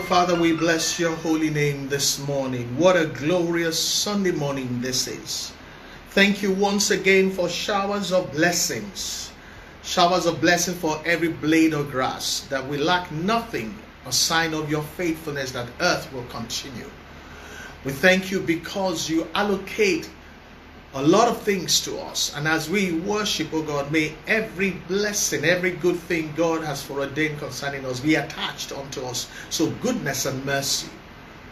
Father, we bless your holy name this morning. What a glorious Sunday morning this is. Thank you once again for showers of blessings. Showers of blessing for every blade of grass, that we lack nothing, a sign of your faithfulness that earth will continue. We thank you because you allocate a lot of things to us. And as we worship, oh God, may every blessing, every good thing God has foreordained concerning us be attached unto us. So goodness and mercy,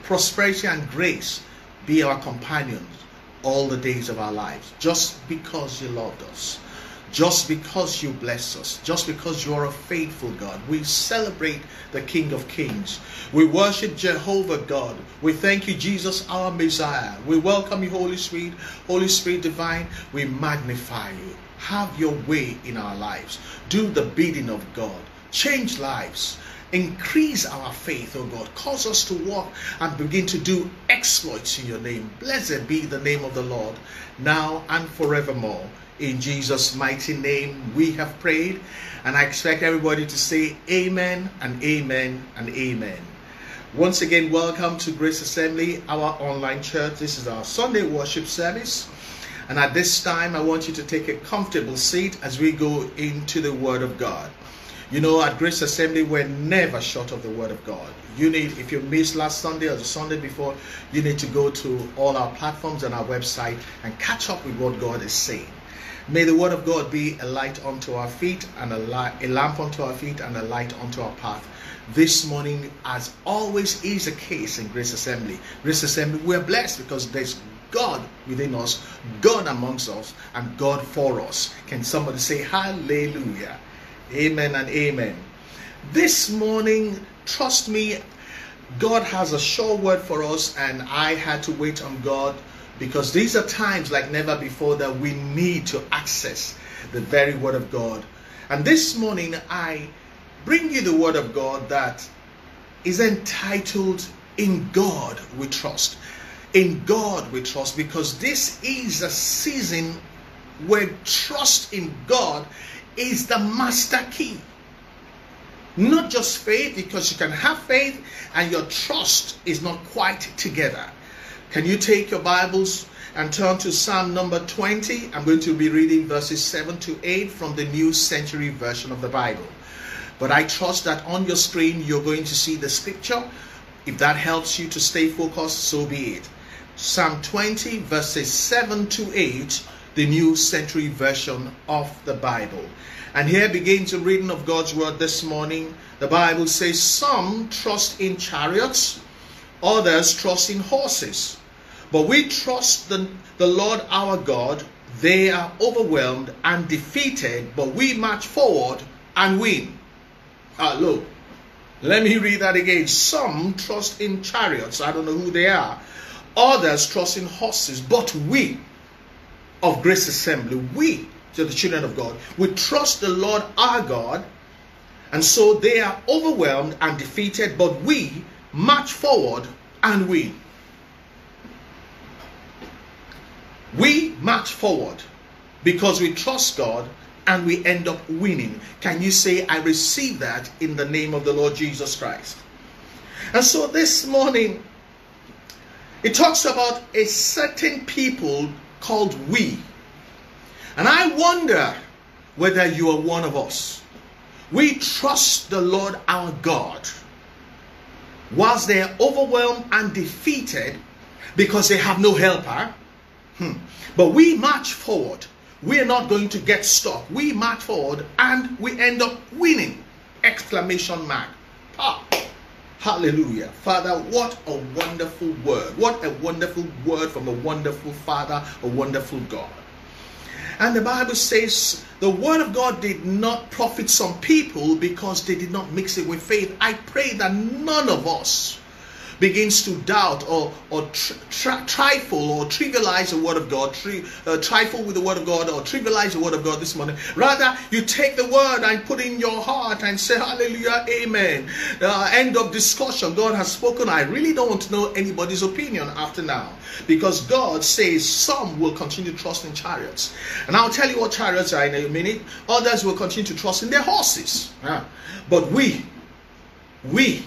prosperity and grace be our companions all the days of our lives, just because you loved us just because you bless us, just because you are a faithful God. We celebrate the King of Kings. We worship Jehovah God. We thank you, Jesus, our Messiah. We welcome you, Holy Spirit, Holy Spirit divine. We magnify you. Have your way in our lives. Do the bidding of God. Change lives. Increase our faith, oh God. Cause us to walk and begin to do exploits in your name. Blessed be the name of the Lord, now and forevermore. In Jesus' mighty name, we have prayed. And I expect everybody to say amen and amen and amen. Once again, welcome to Grace Assembly, our online church. This is our Sunday worship service. And at this time, I want you to take a comfortable seat as we go into the Word of God. You know, at Grace Assembly, we're never short of the Word of God. You need, if you missed last Sunday or the Sunday before, you need to go to all our platforms and our website and catch up with what God is saying. May the word of God be a light unto our feet and a, light, a lamp unto our feet and a light unto our path. This morning, as always is the case in Grace Assembly, Grace Assembly, we're blessed because there's God within us, God amongst us, and God for us. Can somebody say hallelujah? Amen and amen. This morning, trust me, God has a sure word for us, and I had to wait on God because these are times like never before that we need to access the very Word of God. And this morning, I bring you the Word of God that is entitled In God We Trust. In God we trust because this is a season where trust in God is the master key. Not just faith, because you can have faith and your trust is not quite together. Can you take your Bibles and turn to Psalm number 20? I'm going to be reading verses 7 to 8 from the New Century Version of the Bible. But I trust that on your screen you're going to see the scripture. If that helps you to stay focused, so be it. Psalm 20, verses 7 to 8, the New Century Version of the Bible. And here begins the reading of God's Word this morning. The Bible says, Some trust in chariots Others trust in horses. But we trust the, the Lord our God. They are overwhelmed and defeated, but we march forward and win. Uh, look, let me read that again. Some trust in chariots. I don't know who they are. Others trust in horses. But we of Grace Assembly, we, to the children of God, we trust the Lord our God. And so they are overwhelmed and defeated, but we march forward and win. We march forward because we trust God and we end up winning. Can you say, I receive that in the name of the Lord Jesus Christ? And so this morning, it talks about a certain people called we. And I wonder whether you are one of us. We trust the Lord our God whilst they are overwhelmed and defeated because they have no helper. Hmm. But we march forward. We are not going to get stuck. We march forward and we end up winning. Exclamation mark. Ah. Hallelujah. Father, what a wonderful word. What a wonderful word from a wonderful Father, a wonderful God. And the Bible says the word of God did not profit some people because they did not mix it with faith. I pray that none of us begins to doubt or, or tri- trifle or trivialize the word of God, tri- uh, trifle with the word of God or trivialize the word of God this morning. Rather, you take the word and put in your heart and say, Hallelujah, Amen. Uh, end of discussion. God has spoken. I really don't want to know anybody's opinion after now because God says some will continue to trust in chariots. And I'll tell you what chariots are in a minute. Others will continue to trust in their horses. But we, we,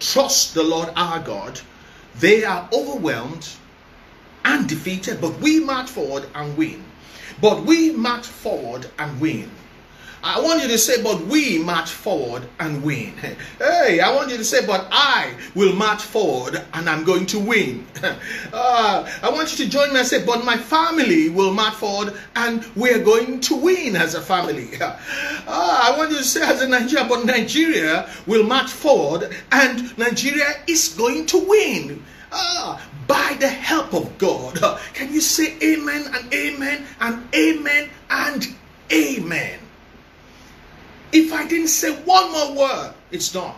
trust the Lord our God, they are overwhelmed and defeated, but we march forward and win. But we march forward and win. I want you to say, but we march forward and win. Hey, I want you to say, but I will march forward and I'm going to win. uh, I want you to join me and say, but my family will march forward and we're going to win as a family. Uh, I want you to say, as a Nigeria, but Nigeria will march forward and Nigeria is going to win. Ah, by the help of God. Can you say amen and amen and amen and amen? If I didn't say one more word, it's done.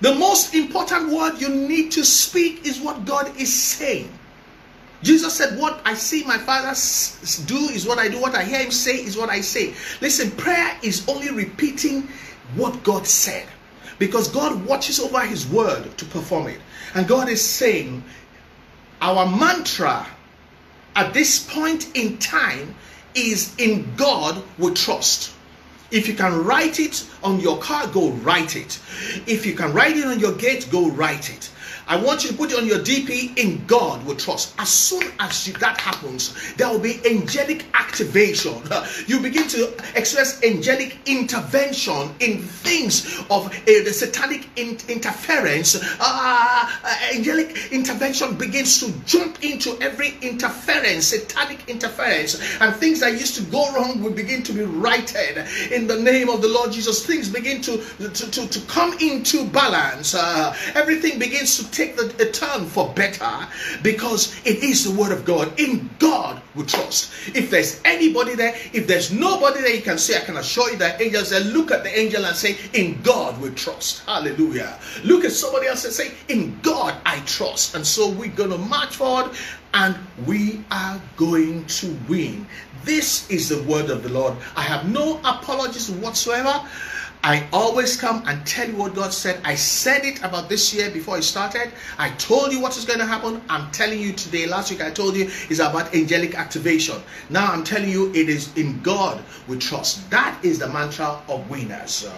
The most important word you need to speak is what God is saying. Jesus said, What I see my Father do is what I do. What I hear Him say is what I say. Listen, prayer is only repeating what God said because God watches over His word to perform it. And God is saying, Our mantra at this point in time is in God we trust. If you can write it on your car, go write it. If you can write it on your gate, go write it. I want you to put it on your DP in God will trust. As soon as that happens, there will be angelic activation. You begin to express angelic intervention in things of uh, the satanic in- interference. Uh, angelic intervention begins to jump into every interference, satanic interference, and things that used to go wrong will begin to be righted in the name of the Lord Jesus. Things begin to to, to, to come into balance. Uh, everything begins to take the, a turn for better because it is the word of God. In God we trust. If there's anybody there, if there's nobody there, you can say, I can assure you that angels there look at the angel and say, In God we trust. Hallelujah. Look at somebody else and say, In God I trust. And so we're going to march forward and we are going to win. This is the word of the Lord. I have no apologies whatsoever. I always come and tell you what God said. I said it about this year before it started. I told you what is going to happen. I'm telling you today. Last week I told you is about angelic activation. Now I'm telling you it is in God we trust. That is the mantra of winners.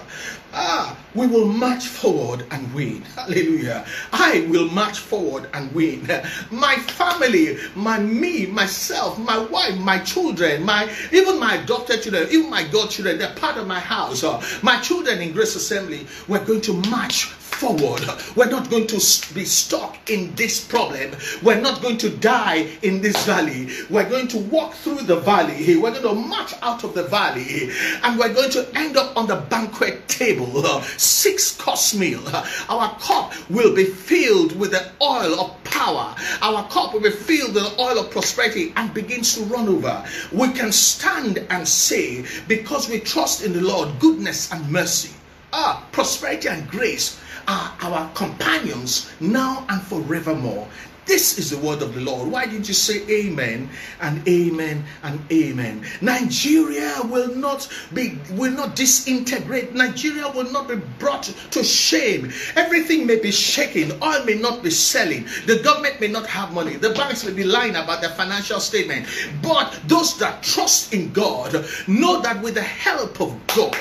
ah, we will march forward and win. Hallelujah. I will march forward and win. My family, my me, myself, my wife, my children, my even my adopted children, even my godchildren, they're part of my house. My children children in Grace Assembly, we're going to march forward. We're not going to be stuck in this problem. We're not going to die in this valley. We're going to walk through the valley. We're going to march out of the valley and we're going to end up on the banquet table. Six course meal. Our cup will be filled with the oil of power. Our cup will be filled with the oil of prosperity and begins to run over. We can stand and say, because we trust in the Lord, goodness and mercy. Ah, prosperity and grace are our companions now and forevermore. This is the word of the Lord. Why didn't you say amen and amen and amen? Nigeria will not be will not disintegrate. Nigeria will not be brought to shame. Everything may be shaking. Oil may not be selling. The government may not have money. The banks may be lying about their financial statement. But those that trust in God know that with the help of God.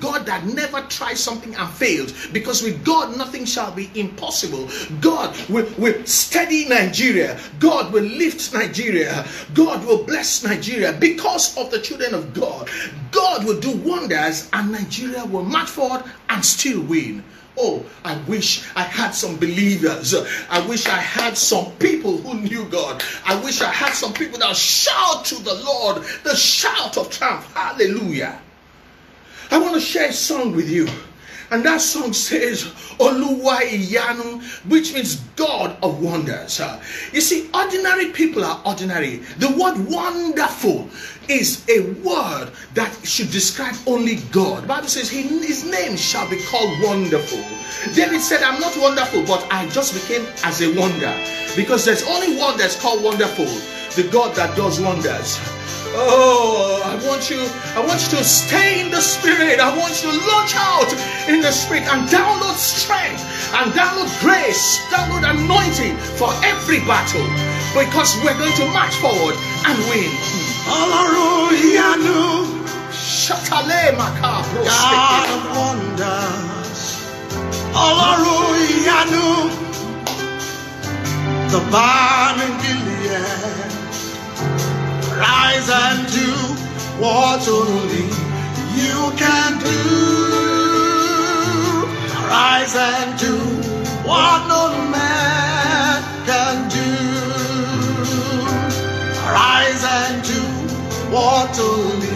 God that never tried something and failed, because with God nothing shall be impossible. God God will, will steady Nigeria. God will lift Nigeria. God will bless Nigeria because of the children of God. God will do wonders and Nigeria will march forward and still win. Oh, I wish I had some believers. I wish I had some people who knew God. I wish I had some people that shout to the Lord the shout of triumph. Hallelujah. I want to share a song with you. And that song says, Oluwa Iyanu, which means God of wonders. Uh, you see, ordinary people are ordinary. The word wonderful is a word that should describe only God. The Bible says, His name shall be called wonderful. David said, I'm not wonderful, but I just became as a wonder. Because there's only one that's called wonderful, the God that does wonders. Oh, I want you, I want you to stay in the spirit. I want you to launch out in the spirit and download strength and download grace, download anointing for every battle. Because we're going to march forward and win. God of wonders. The balm in Gilead. Rise and do what only you can do. Rise and do what no man can do. Rise and do what only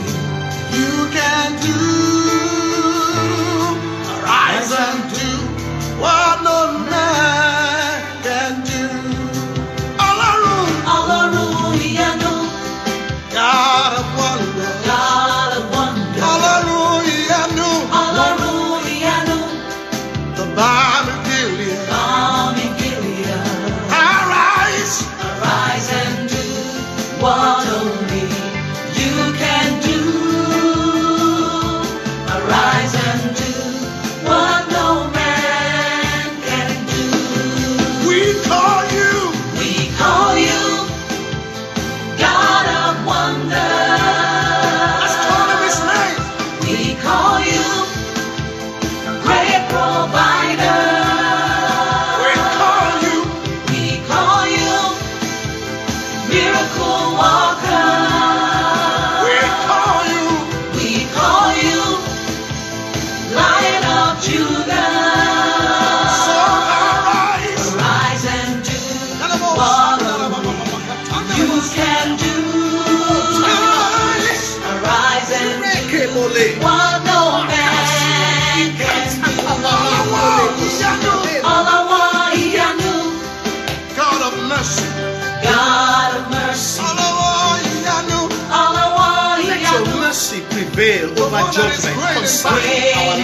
prevail over judgment concerning our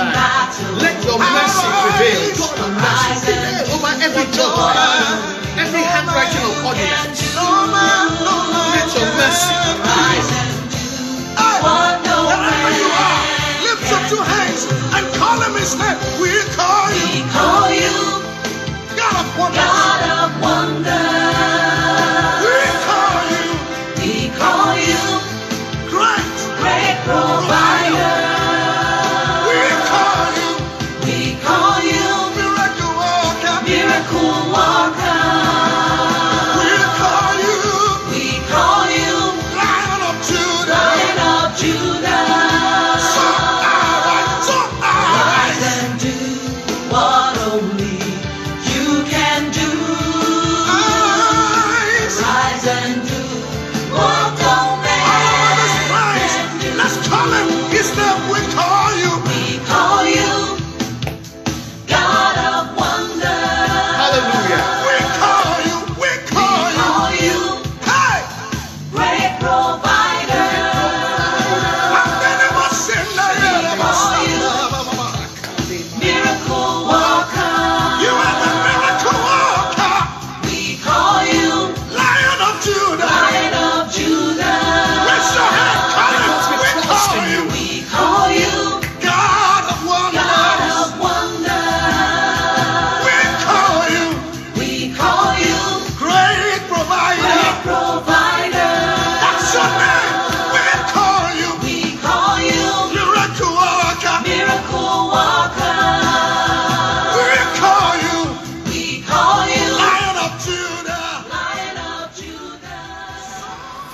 Let your mercy prevail. God mercy prevail over every judgment, every handwriting of ordinance. Let your mercy prevail. and do Wherever you are, lift up two hands and call him his name. We call We you call you God of wonders. God of wonder.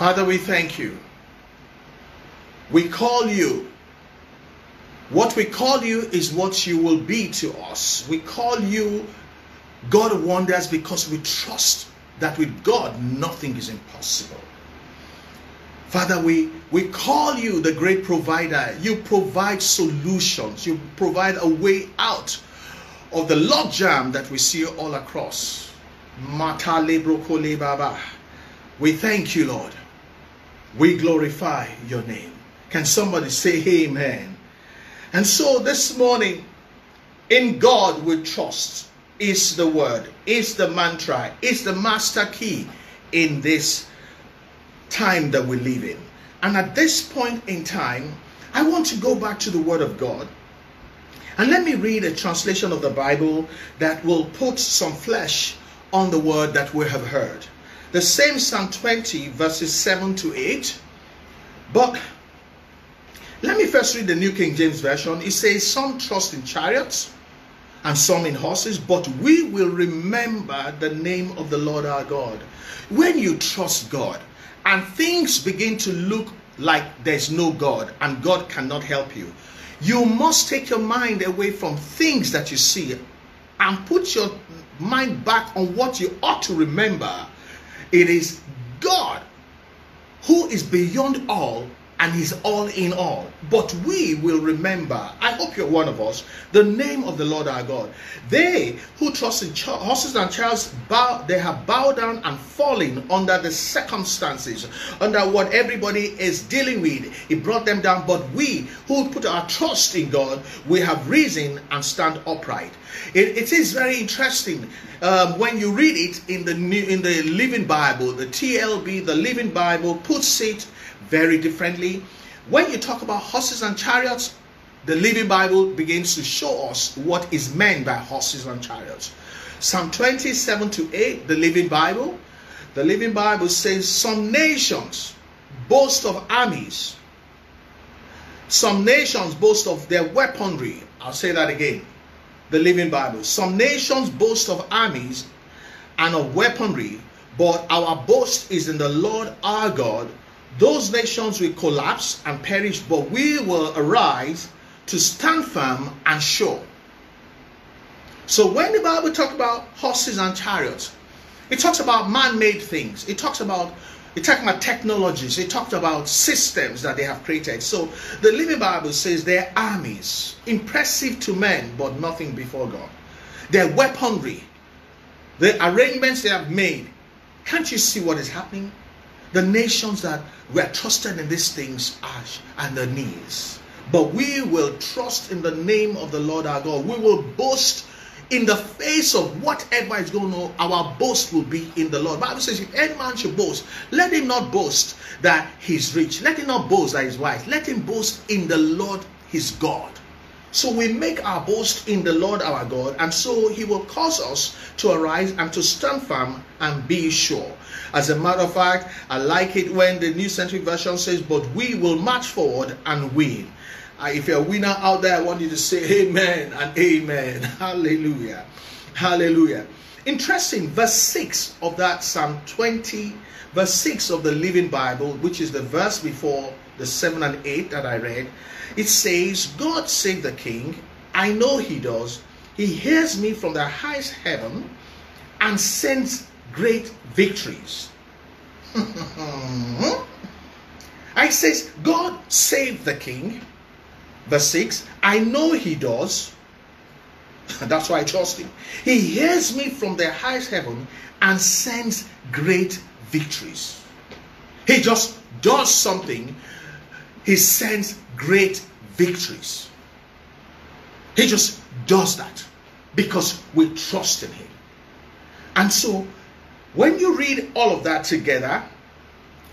Father, we thank you. We call you. What we call you is what you will be to us. We call you God of wonders because we trust that with God nothing is impossible. Father, we, we call you the great provider. You provide solutions, you provide a way out of the logjam that we see all across. We thank you, Lord. We glorify your name. Can somebody say amen? And so this morning, in God we trust is the word, is the mantra, is the master key in this time that we live in. And at this point in time, I want to go back to the word of God. And let me read a translation of the Bible that will put some flesh on the word that we have heard. The same Psalm 20, verses 7 to 8. But let me first read the New King James Version. It says, Some trust in chariots and some in horses, but we will remember the name of the Lord our God. When you trust God and things begin to look like there's no God and God cannot help you, you must take your mind away from things that you see and put your mind back on what you ought to remember. It is God who is beyond all and he's all in all. But we will remember, I hope you're one of us, the name of the Lord our God. They who trust in horses and chariots bow, they have bowed down and fallen under the circumstances, under what everybody is dealing with. It brought them down. But we who put our trust in God, we have risen and stand upright. It, it is very interesting um, when you read it in the new in the Living Bible, the TLB, the Living Bible puts it very differently. When you talk about horses and chariots, the Living Bible begins to show us what is meant by horses and chariots. Psalm 27 to 8, the Living Bible, the Living Bible says, Some nations boast of armies, some nations boast of their weaponry. I'll say that again. The Living Bible. Some nations boast of armies and of weaponry, but our boast is in the Lord our God those nations will collapse and perish, but we will arise to stand firm and sure. So when the Bible talks about horses and chariots, it talks about man-made things. It talks about it talks about technologies. It talks about systems that they have created. So the Living Bible says they're armies, impressive to men, but nothing before God. Their weaponry, the arrangements they have made. Can't you see what is happening? The nations that were trusted in these things are on their knees. But we will trust in the name of the Lord our God. We will boast in the face of whatever is going on. Our boast will be in the Lord. Bible says, if any man should boast, let him not boast that he's rich. Let him not boast that he's wise. Let him boast in the Lord his God. So we make our boast in the Lord our God, and so he will cause us to arise and to stand firm and be sure. As a matter of fact, I like it when the New Century Version says, But we will march forward and win. Uh, if you're a winner out there, I want you to say amen and amen. Hallelujah. Hallelujah. Interesting, verse 6 of that Psalm 20, verse 6 of the Living Bible, which is the verse before the 7 and 8 that I read, it says, God save the king. I know he does. He hears me from the highest heaven and sends great victories. I says, God save the king. Verse 6, I know he does. That's why I trust him. He hears me from the highest heaven and sends great victories. He just does something, he sends great victories. He just does that because we trust in him. And so when you read all of that together,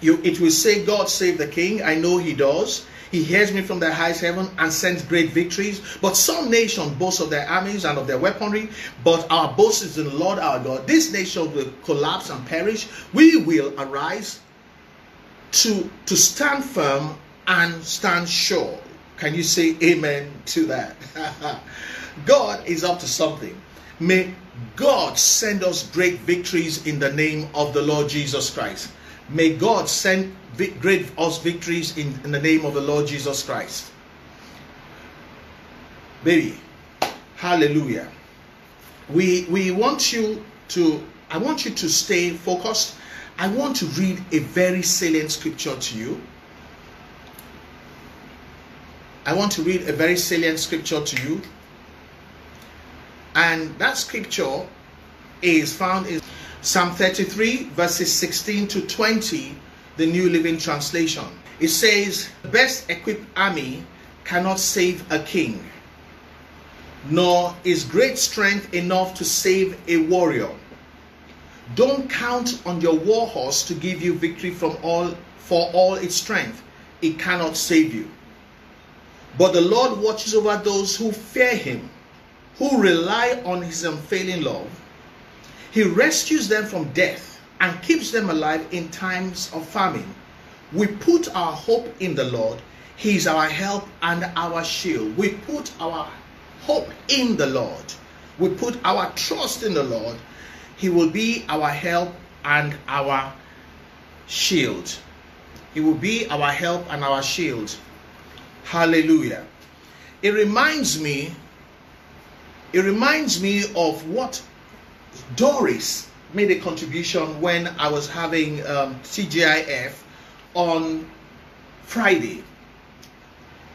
you, it will say, God save the king. I know he does. He hears me from the highest heaven and sends great victories. But some nations boast of their armies and of their weaponry, but our boast is in the Lord our God. This nation will collapse and perish. We will arise to, to stand firm and stand sure. Can you say amen to that? God is up to something. May God send us great victories in the name of the Lord Jesus Christ. May God send great us victories in, in the name of the Lord Jesus Christ. Baby, hallelujah. We we want you to I want you to stay focused. I want to read a very salient scripture to you. I want to read a very salient scripture to you. And that scripture is found in Psalm 33, verses 16 to 20, the New Living Translation. It says, The best equipped army cannot save a king, nor is great strength enough to save a warrior. Don't count on your war horse to give you victory from all for all its strength. It cannot save you. But the Lord watches over those who fear him, who rely on his unfailing love. He rescues them from death and keeps them alive in times of famine. We put our hope in the Lord. He is our help and our shield. We put our hope in the Lord. we put our trust in the Lord, He will be our help and our shield. He will be our help and our shield. Hallelujah. It reminds me, it reminds me of what Doris made a contribution when I was having um, TGIF on Friday.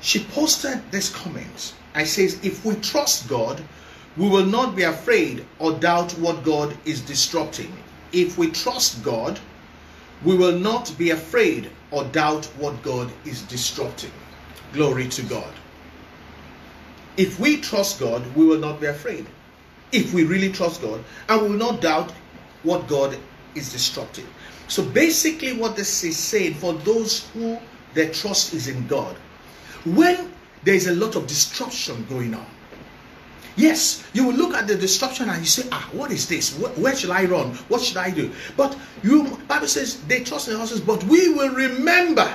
She posted this comment. I says, if we trust God, we will not be afraid or doubt what God is disrupting. If we trust God, we will not be afraid or doubt what God is disrupting. Glory to God. If we trust God, we will not be afraid. If we really trust God, and we will not doubt what God is disrupting. So basically, what this is saying for those who their trust is in God, when there is a lot of disruption going on, Yes, you will look at the disruption and you say, ah, what is this? Where, should I run? What should I do? But you, Bible says they trust in horses, but we will remember.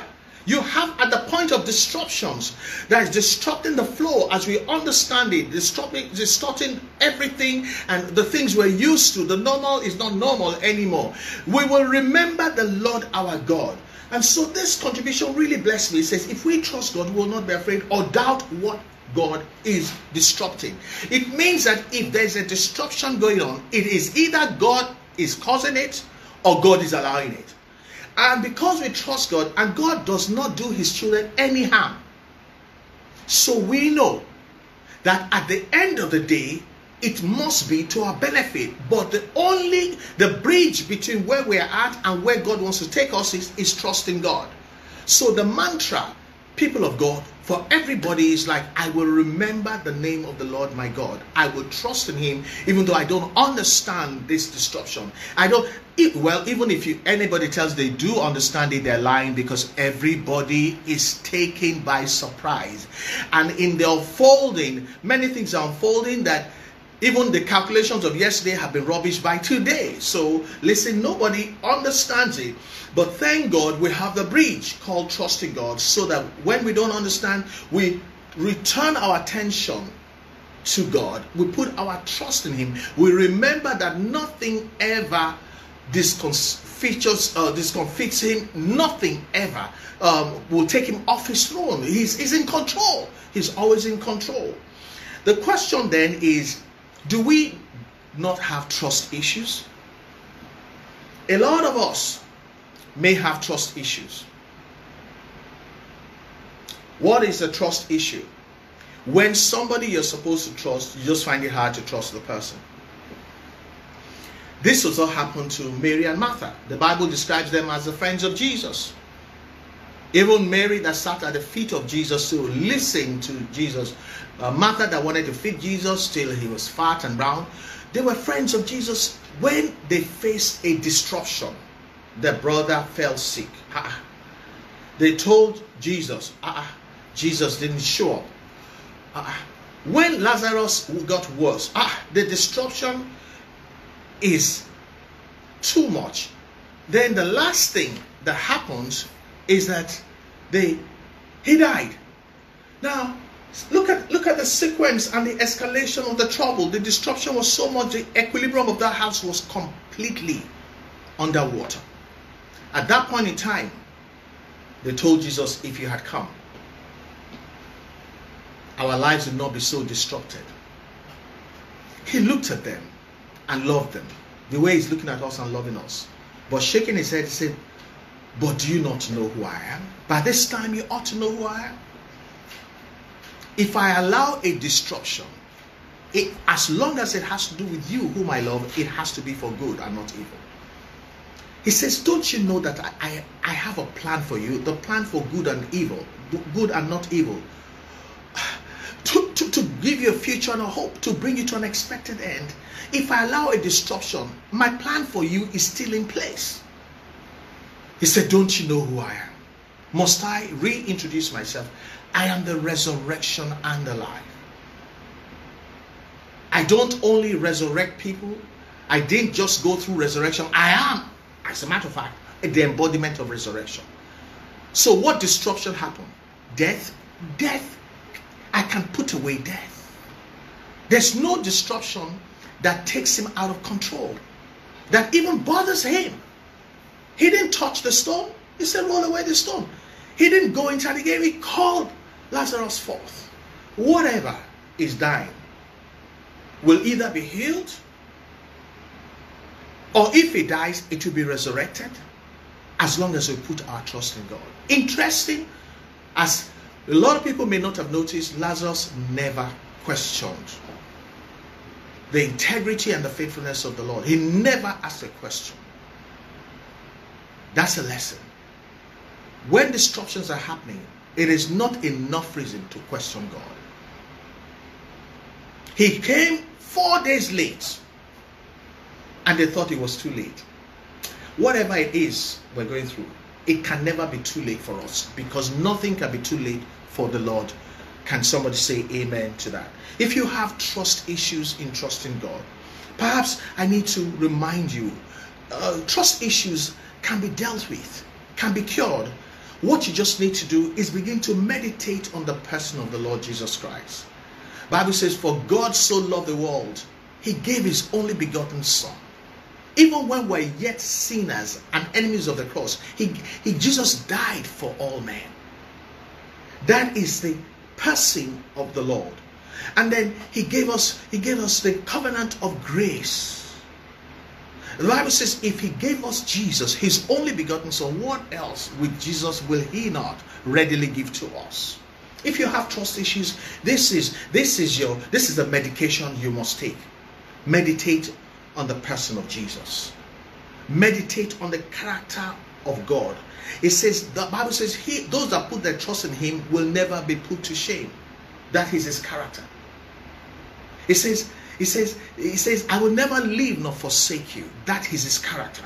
You have at the point of disruptions that is disrupting the flow as we understand it, disrupting, distorting everything and the things we're used to. The normal is not normal anymore. We will remember the Lord our God. And so this contribution really blessed me. It says, if we trust God, we will not be afraid or doubt what God is disrupting. It means that if there's a disruption going on, it is either God is causing it or God is allowing it. And because we trust God, and God does not do his children any harm, so we know that at the end of the day, it must be to our benefit. But the only the bridge between where we are at and where God wants to take us is, is trusting God. So the mantra people of God, for everybody is like, I will remember the name of the Lord my God. I will trust in Him, even though I don't understand this disruption. I don't. It, well, even if you, anybody tells they do understand it, they're lying because everybody is taken by surprise, and in the unfolding, many things are unfolding that even the calculations of yesterday have been rubbish by today. So listen, nobody understands it. But thank God we have the bridge called trusting God so that when we don't understand, we return our attention to God. We put our trust in Him. We remember that nothing ever discomfits, uh, Him. Nothing ever um, will take Him off His throne. He's, he's in control. He's always in control. The question then is do we not have trust issues? A lot of us may have trust issues. What is a trust issue? When somebody you're supposed to trust, you just find it hard to trust the person. This also happened to Mary and Martha. The Bible describes them as the friends of Jesus. Even Mary that sat at the feet of Jesus to listen to Jesus. Uh, Martha that wanted to feed Jesus till he was fat and brown. They were friends of Jesus when they faced a disruption. Their brother fell sick. Ah, they told Jesus, ah, Jesus didn't show up. Ah, when Lazarus got worse, ah, the disruption is too much. Then the last thing that happens is that they he died. Now look at look at the sequence and the escalation of the trouble. The disruption was so much, the equilibrium of that house was completely underwater. At that point in time, they told Jesus, if you had come, our lives would not be so disrupted. He looked at them and loved them. The way he's looking at us and loving us. But shaking his head, he said, but do you not know who I am? By this time, you ought to know who I am. If I allow a disruption, it, as long as it has to do with you, whom I love, it has to be for good and not evil. He says, Don't you know that I, I, I have a plan for you, the plan for good and evil, good and not evil, to, to, to give you a future and a hope, to bring you to an expected end. If I allow a disruption, my plan for you is still in place. He said, Don't you know who I am? Must I reintroduce myself? I am the resurrection and the life. I don't only resurrect people, I didn't just go through resurrection. I am, as a matter of fact, the embodiment of resurrection. So, what disruption happened? Death. Death. I can put away death. There's no disruption that takes him out of control, that even bothers him. He didn't touch the stone. He said, roll away the stone. He didn't go inside the grave. He called Lazarus forth. Whatever is dying will either be healed or if he dies, it will be resurrected as long as we put our trust in God. Interesting, as a lot of people may not have noticed, Lazarus never questioned the integrity and the faithfulness of the Lord. He never asked a question. That's a lesson. When disruptions are happening, it is not enough reason to question God. He came four days late and they thought it was too late. Whatever it is we're going through, it can never be too late for us because nothing can be too late for the Lord. Can somebody say amen to that? If you have trust issues in trusting God, perhaps I need to remind you uh, trust issues can be dealt with, can be cured. What you just need to do is begin to meditate on the person of the Lord Jesus Christ. Bible says, For God so loved the world, he gave his only begotten Son. Even when we're yet sinners and enemies of the cross, he, he Jesus died for all men. That is the person of the Lord. And then he gave us he gave us the covenant of grace. The Bible says, if he gave us Jesus, his only begotten Son, what else with Jesus will he not readily give to us? If you have trust issues, this is this is your this is the medication you must take. Meditate on the person of Jesus. Meditate on the character of God. It says the Bible says he those that put their trust in him will never be put to shame. That is his character. It says, he says, he says, I will never leave nor forsake you. That is his character.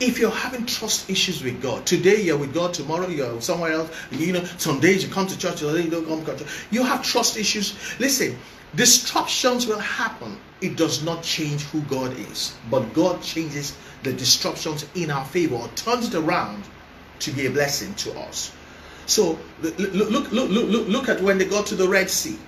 If you're having trust issues with God, today you're with God, tomorrow you're somewhere else, you know, some days you come to church, other days you don't come to church. You have trust issues. Listen, disruptions will happen. It does not change who God is, but God changes the disruptions in our favor, or turns it around to be a blessing to us. So look, look, look, look, look, look at when they got to the Red Sea.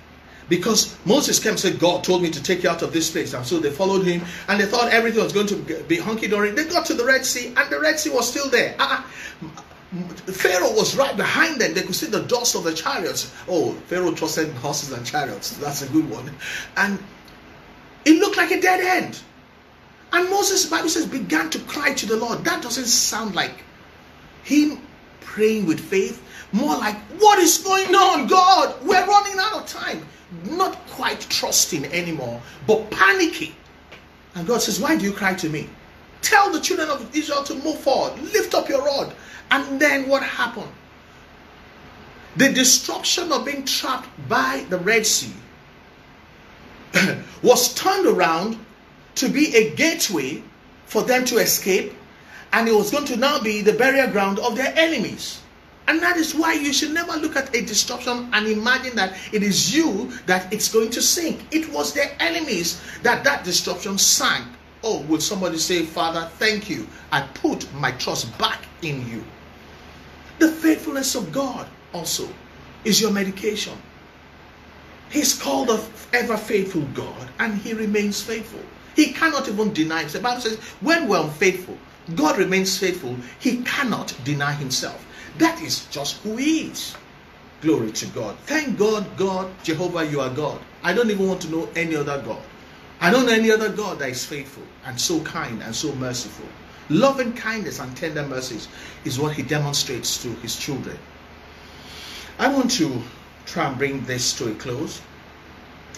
Because Moses came and said, God told me to take you out of this place. And so they followed him and they thought everything was going to be hunky dory. They got to the Red Sea and the Red Sea was still there. Uh, Pharaoh was right behind them. They could see the dust of the chariots. Oh, Pharaoh trusted in horses and chariots. That's a good one. And it looked like a dead end. And Moses, Bible says, began to cry to the Lord. That doesn't sound like him praying with faith. More like, what is going on, God? We're running out of time not quite trusting anymore, but panicking. And God says, Why do you cry to me? Tell the children of Israel to move forward, lift up your rod. And then what happened? The destruction of being trapped by the Red Sea was turned around to be a gateway for them to escape, and it was going to now be the burial ground of their enemies. And that is why you should never look at a disruption and imagine that it is you that it's going to sink. It was their enemies that that disruption sank. Oh, would somebody say, Father, thank you. I put my trust back in you. The faithfulness of God also is your medication. He's called a ever faithful God and he remains faithful. He cannot even deny himself. The Bible says, when we're unfaithful, God remains faithful. He cannot deny himself. That is just who he is. Glory to God. Thank God, God, Jehovah, you are God. I don't even want to know any other God. I don't know any other God that is faithful and so kind and so merciful. Loving kindness and tender mercies is what he demonstrates to his children. I want to try and bring this to a close.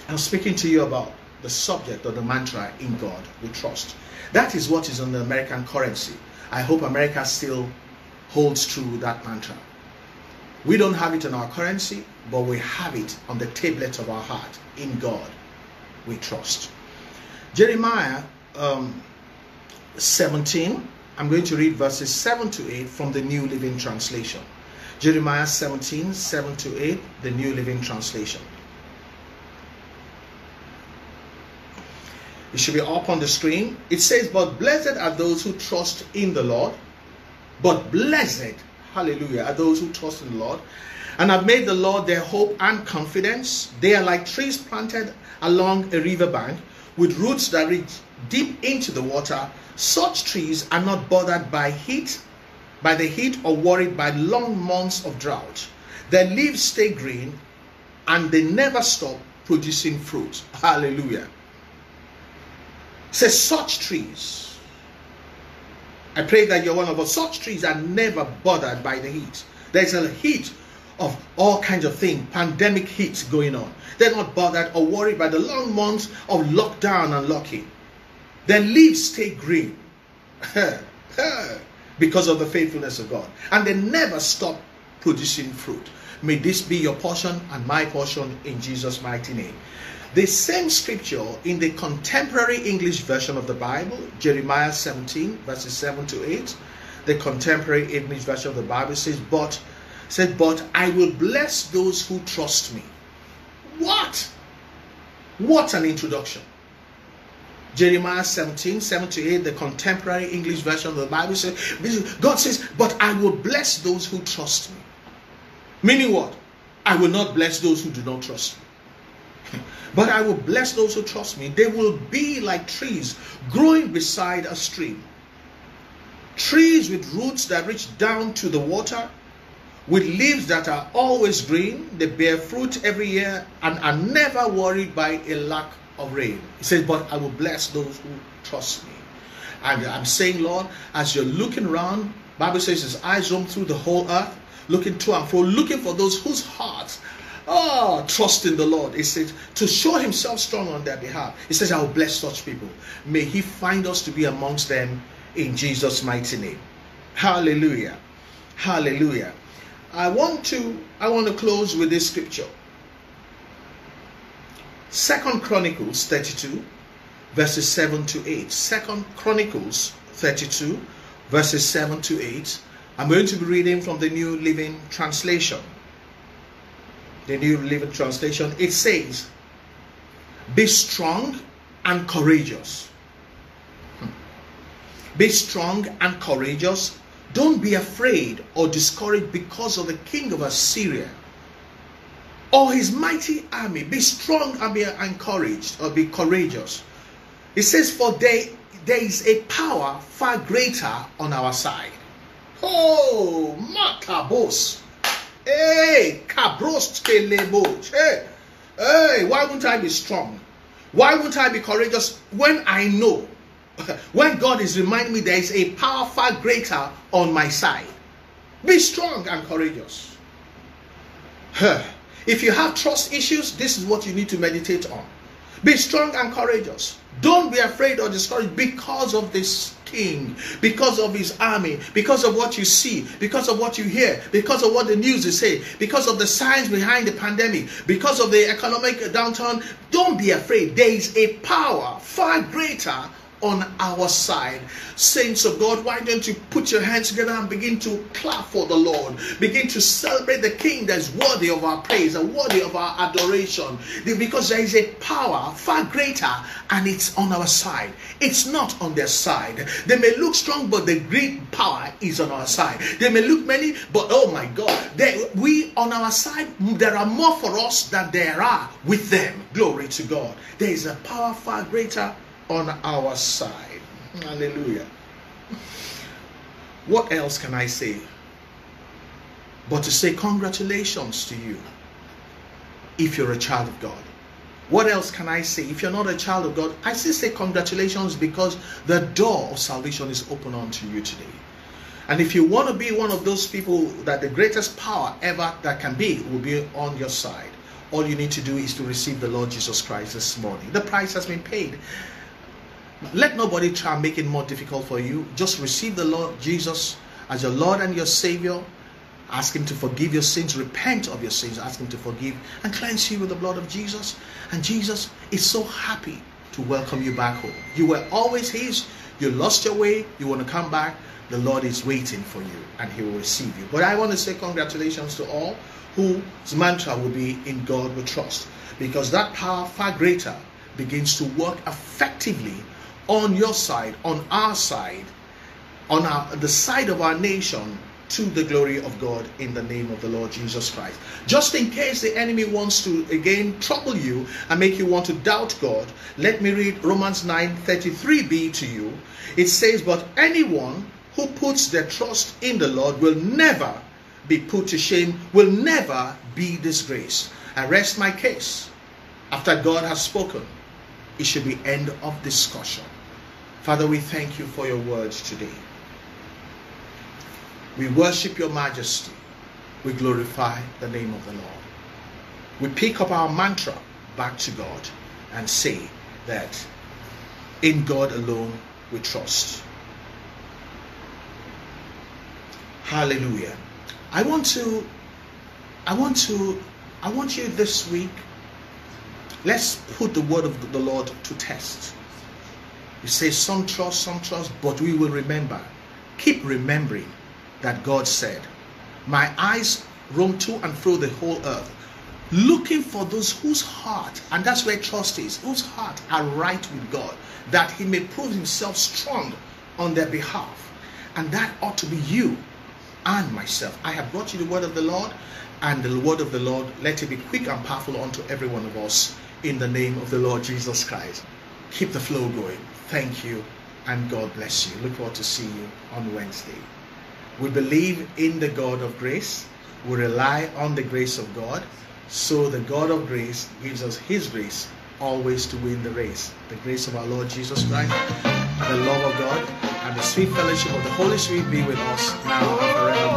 I'm speaking to you about the subject or the mantra in God we trust. That is what is on the American currency. I hope America still holds true that mantra. We don't have it in our currency, but we have it on the tablet of our heart. In God, we trust. Jeremiah um, 17, I'm going to read verses 7 to 8 from the New Living Translation. Jeremiah 17, 7 to 8, the New Living Translation. It should be up on the screen. It says, But blessed are those who trust in the Lord but blessed hallelujah, are those who trust in the Lord and have made the Lord their hope and confidence. They are like trees planted along a riverbank with roots that reach deep into the water. Such trees are not bothered by heat, by the heat or worried by long months of drought. Their leaves stay green and they never stop producing fruit. Hallelujah. Says such trees. I pray that you're one of us. Such trees are never bothered by the heat. There's a heat of all kinds of things, pandemic heat going on. They're not bothered or worried by the long months of lockdown and locking. Their leaves stay green because of the faithfulness of God. And they never stop producing fruit. May this be your portion and my portion in Jesus' mighty name. The same scripture in the contemporary English version of the Bible, Jeremiah 17, verses 7 to 8, the contemporary English version of the Bible says, But said, But I will bless those who trust me. What? What an introduction. Jeremiah 17, 7 to 8, the contemporary English version of the Bible says, God says, But I will bless those who trust me. Meaning what? I will not bless those who do not trust me. but I will bless those who trust me. They will be like trees growing beside a stream. Trees with roots that reach down to the water, with leaves that are always green. They bear fruit every year and are never worried by a lack of rain. He says, But I will bless those who trust me. And I'm saying, Lord, as you're looking around, Bible says his eyes roam through the whole earth, looking to and fro, looking for those whose hearts Oh, trust in the Lord. He says to show himself strong on their behalf. He says, I will bless such people. May he find us to be amongst them in Jesus' mighty name. Hallelujah. Hallelujah. I want to I want to close with this scripture. Second Chronicles 32, verses 7 to 8. Second Chronicles 32, verses 7 to 8. I'm going to be reading from the New Living Translation. The New Living Translation. It says, Be strong and courageous. Hmm. Be strong and courageous. Don't be afraid or discouraged because of the king of Assyria or his mighty army. Be strong and be encouraged or be courageous. It says, For there, there is a power far greater on our side. Oh, Makabos. Hey, Kabros. Hey, hey, why wouldn't I be strong? Why wouldn't I be courageous when I know? When God is reminding me there is a power far greater on my side. Be strong and courageous. If you have trust issues, this is what you need to meditate on. Be strong and courageous. Don't be afraid or discouraged because of this king, because of his army, because of what you see, because of what you hear, because of what the news is saying, because of the signs behind the pandemic, because of the economic downturn. Don't be afraid. There is a power far greater on our side. Saints of God, why don't you put your hands together and begin to clap for the Lord? Begin to celebrate the King that is worthy of our praise and worthy of our adoration. Because there is a power far greater and it's on our side. It's not on their side. They may look strong, but the great power is on our side. They may look many, but oh my God, they, we on our side, there are more for us than there are with them. Glory to God. There is a power far greater on our side. Hallelujah. What else can I say? But to say congratulations to you if you're a child of God. What else can I say? If you're not a child of God, I still say congratulations because the door of salvation is open unto you today. And if you want to be one of those people that the greatest power ever that can be will be on your side, all you need to do is to receive the Lord Jesus Christ this morning. The price has been paid. Let nobody try and make it more difficult for you. Just receive the Lord Jesus as your Lord and your Savior. Ask Him to forgive your sins. Repent of your sins. Ask Him to forgive and cleanse you with the blood of Jesus. And Jesus is so happy to welcome you back home. You were always His. You lost your way. You want to come back. The Lord is waiting for you and He will receive you. But I want to say congratulations to all whose mantra will be in God we trust. Because that power far greater begins to work effectively on your side, on our side, on our, the side of our nation to the glory of God in the name of the Lord Jesus Christ. Just in case the enemy wants to again trouble you and make you want to doubt God, let me read Romans 9:33b to you. It says, "But anyone who puts their trust in the Lord will never be put to shame, will never be disgraced." I rest my case. After God has spoken, it should be end of discussion. Father, we thank you for your words today. We worship your majesty. We glorify the name of the Lord. We pick up our mantra back to God and say that in God alone we trust. Hallelujah. I want to I want to I want you this week let's put the word of the Lord to test. You say some trust, some trust, but we will remember. Keep remembering that God said, My eyes roam to and fro the whole earth, looking for those whose heart, and that's where trust is, whose heart are right with God, that he may prove himself strong on their behalf. And that ought to be you and myself. I have brought you the word of the Lord, and the word of the Lord, let it be quick and powerful unto every one of us in the name of the Lord Jesus Christ. Keep the flow going. Thank you, and God bless you. Look forward to see you on Wednesday. We believe in the God of grace. We rely on the grace of God. So the God of grace gives us his grace always to win the race. The grace of our Lord Jesus Christ, the love of God, and the sweet fellowship of the Holy Spirit be with us now and forever.